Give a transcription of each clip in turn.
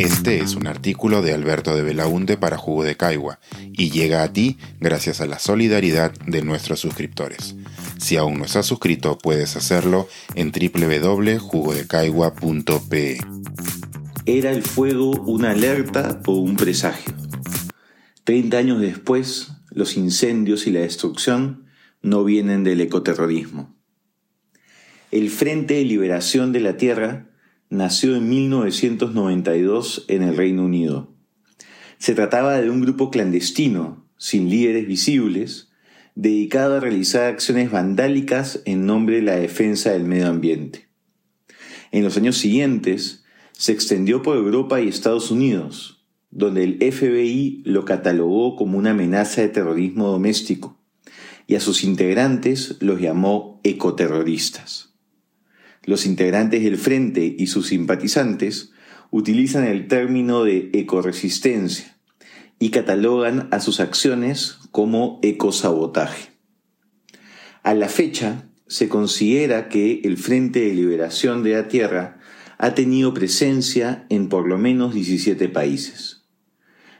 Este es un artículo de Alberto de Belaunte para Jugo de Caigua y llega a ti gracias a la solidaridad de nuestros suscriptores. Si aún no estás suscrito, puedes hacerlo en www.jugodecaigua.pe. ¿Era el fuego una alerta o un presagio? Treinta años después, los incendios y la destrucción no vienen del ecoterrorismo. El Frente de Liberación de la Tierra nació en 1992 en el Reino Unido. Se trataba de un grupo clandestino, sin líderes visibles, dedicado a realizar acciones vandálicas en nombre de la defensa del medio ambiente. En los años siguientes, se extendió por Europa y Estados Unidos, donde el FBI lo catalogó como una amenaza de terrorismo doméstico y a sus integrantes los llamó ecoterroristas. Los integrantes del Frente y sus simpatizantes utilizan el término de ecoresistencia y catalogan a sus acciones como ecosabotaje. A la fecha, se considera que el Frente de Liberación de la Tierra ha tenido presencia en por lo menos 17 países.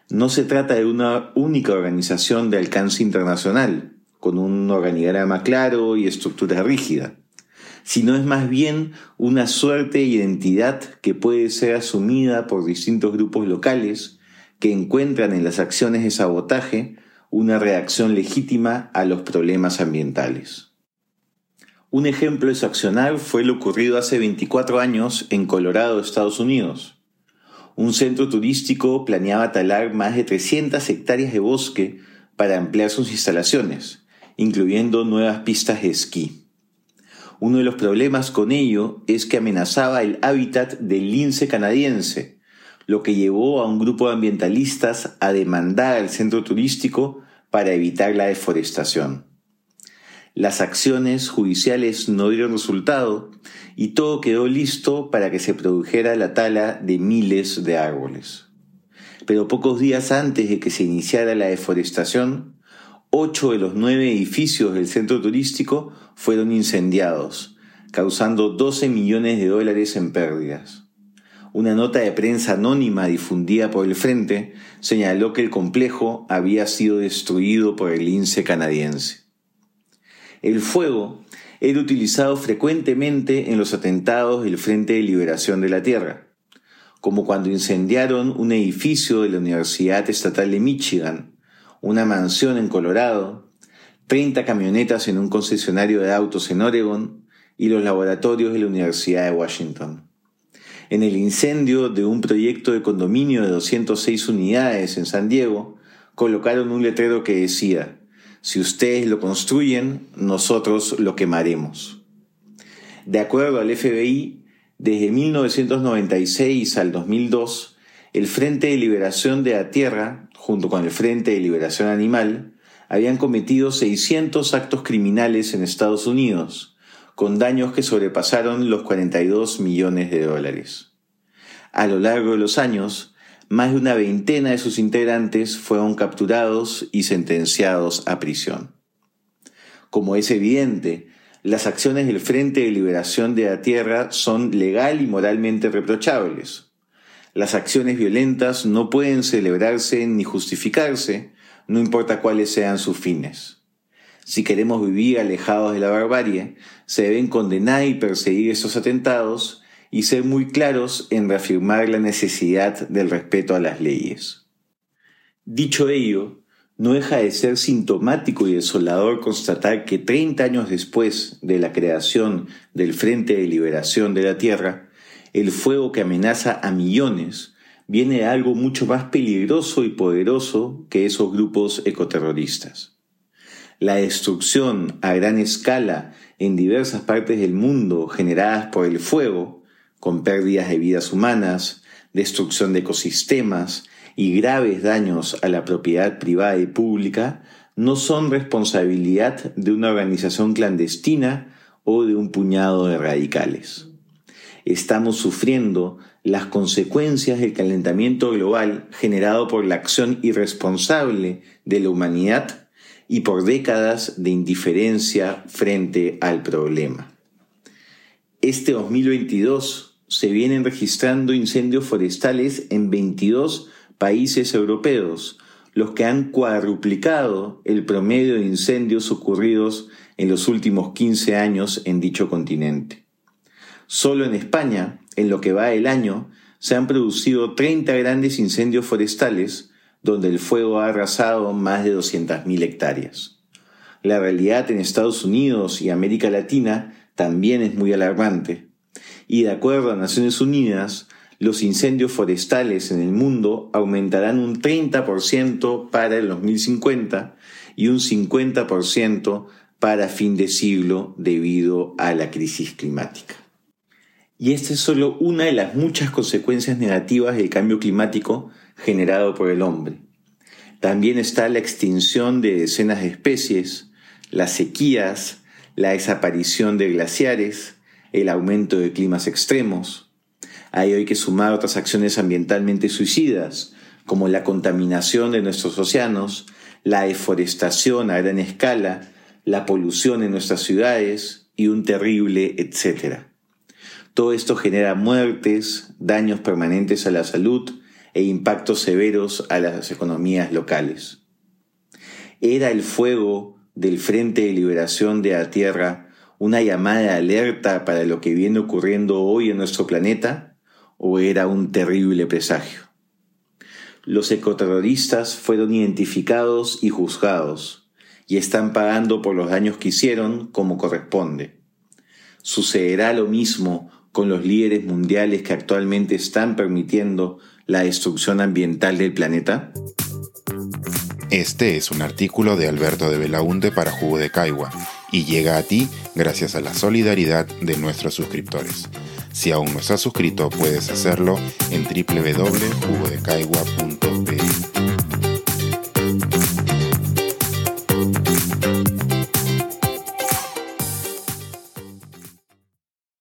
No se trata de una única organización de alcance internacional, con un organigrama claro y estructura rígida, sino es más bien una suerte de identidad que puede ser asumida por distintos grupos locales que encuentran en las acciones de sabotaje una reacción legítima a los problemas ambientales. Un ejemplo accionar fue lo ocurrido hace 24 años en Colorado, Estados Unidos. Un centro turístico planeaba talar más de 300 hectáreas de bosque para ampliar sus instalaciones, incluyendo nuevas pistas de esquí. Uno de los problemas con ello es que amenazaba el hábitat del lince canadiense, lo que llevó a un grupo de ambientalistas a demandar al centro turístico para evitar la deforestación. Las acciones judiciales no dieron resultado y todo quedó listo para que se produjera la tala de miles de árboles. Pero pocos días antes de que se iniciara la deforestación, Ocho de los nueve edificios del centro turístico fueron incendiados, causando 12 millones de dólares en pérdidas. Una nota de prensa anónima difundida por el Frente señaló que el complejo había sido destruido por el lince canadiense. El fuego era utilizado frecuentemente en los atentados del Frente de Liberación de la Tierra, como cuando incendiaron un edificio de la Universidad Estatal de Michigan, una mansión en Colorado, 30 camionetas en un concesionario de autos en Oregon y los laboratorios de la Universidad de Washington. En el incendio de un proyecto de condominio de 206 unidades en San Diego, colocaron un letrero que decía, si ustedes lo construyen, nosotros lo quemaremos. De acuerdo al FBI, desde 1996 al 2002, el Frente de Liberación de la Tierra junto con el Frente de Liberación Animal, habían cometido 600 actos criminales en Estados Unidos, con daños que sobrepasaron los 42 millones de dólares. A lo largo de los años, más de una veintena de sus integrantes fueron capturados y sentenciados a prisión. Como es evidente, las acciones del Frente de Liberación de la Tierra son legal y moralmente reprochables. Las acciones violentas no pueden celebrarse ni justificarse, no importa cuáles sean sus fines. Si queremos vivir alejados de la barbarie, se deben condenar y perseguir estos atentados y ser muy claros en reafirmar la necesidad del respeto a las leyes. Dicho ello, no deja de ser sintomático y desolador constatar que 30 años después de la creación del Frente de Liberación de la Tierra, el fuego que amenaza a millones viene de algo mucho más peligroso y poderoso que esos grupos ecoterroristas. La destrucción a gran escala en diversas partes del mundo generadas por el fuego, con pérdidas de vidas humanas, destrucción de ecosistemas y graves daños a la propiedad privada y pública, no son responsabilidad de una organización clandestina o de un puñado de radicales estamos sufriendo las consecuencias del calentamiento global generado por la acción irresponsable de la humanidad y por décadas de indiferencia frente al problema. Este 2022 se vienen registrando incendios forestales en 22 países europeos, los que han cuadruplicado el promedio de incendios ocurridos en los últimos 15 años en dicho continente. Solo en España, en lo que va el año, se han producido 30 grandes incendios forestales, donde el fuego ha arrasado más de 200.000 hectáreas. La realidad en Estados Unidos y América Latina también es muy alarmante. Y de acuerdo a Naciones Unidas, los incendios forestales en el mundo aumentarán un 30% para el 2050 y un 50% para fin de siglo debido a la crisis climática. Y esta es solo una de las muchas consecuencias negativas del cambio climático generado por el hombre. También está la extinción de decenas de especies, las sequías, la desaparición de glaciares, el aumento de climas extremos, a ello hay que sumar otras acciones ambientalmente suicidas, como la contaminación de nuestros océanos, la deforestación a gran escala, la polución en nuestras ciudades y un terrible etcétera. Todo esto genera muertes, daños permanentes a la salud e impactos severos a las economías locales. ¿Era el fuego del Frente de Liberación de la Tierra una llamada de alerta para lo que viene ocurriendo hoy en nuestro planeta? o era un terrible presagio. Los ecoterroristas fueron identificados y juzgados, y están pagando por los daños que hicieron como corresponde. ¿Sucederá lo mismo con los líderes mundiales que actualmente están permitiendo la destrucción ambiental del planeta? Este es un artículo de Alberto de Belaunte para Jugo de Caigua y llega a ti gracias a la solidaridad de nuestros suscriptores. Si aún no estás suscrito, puedes hacerlo en www.jugodecaigua.pe.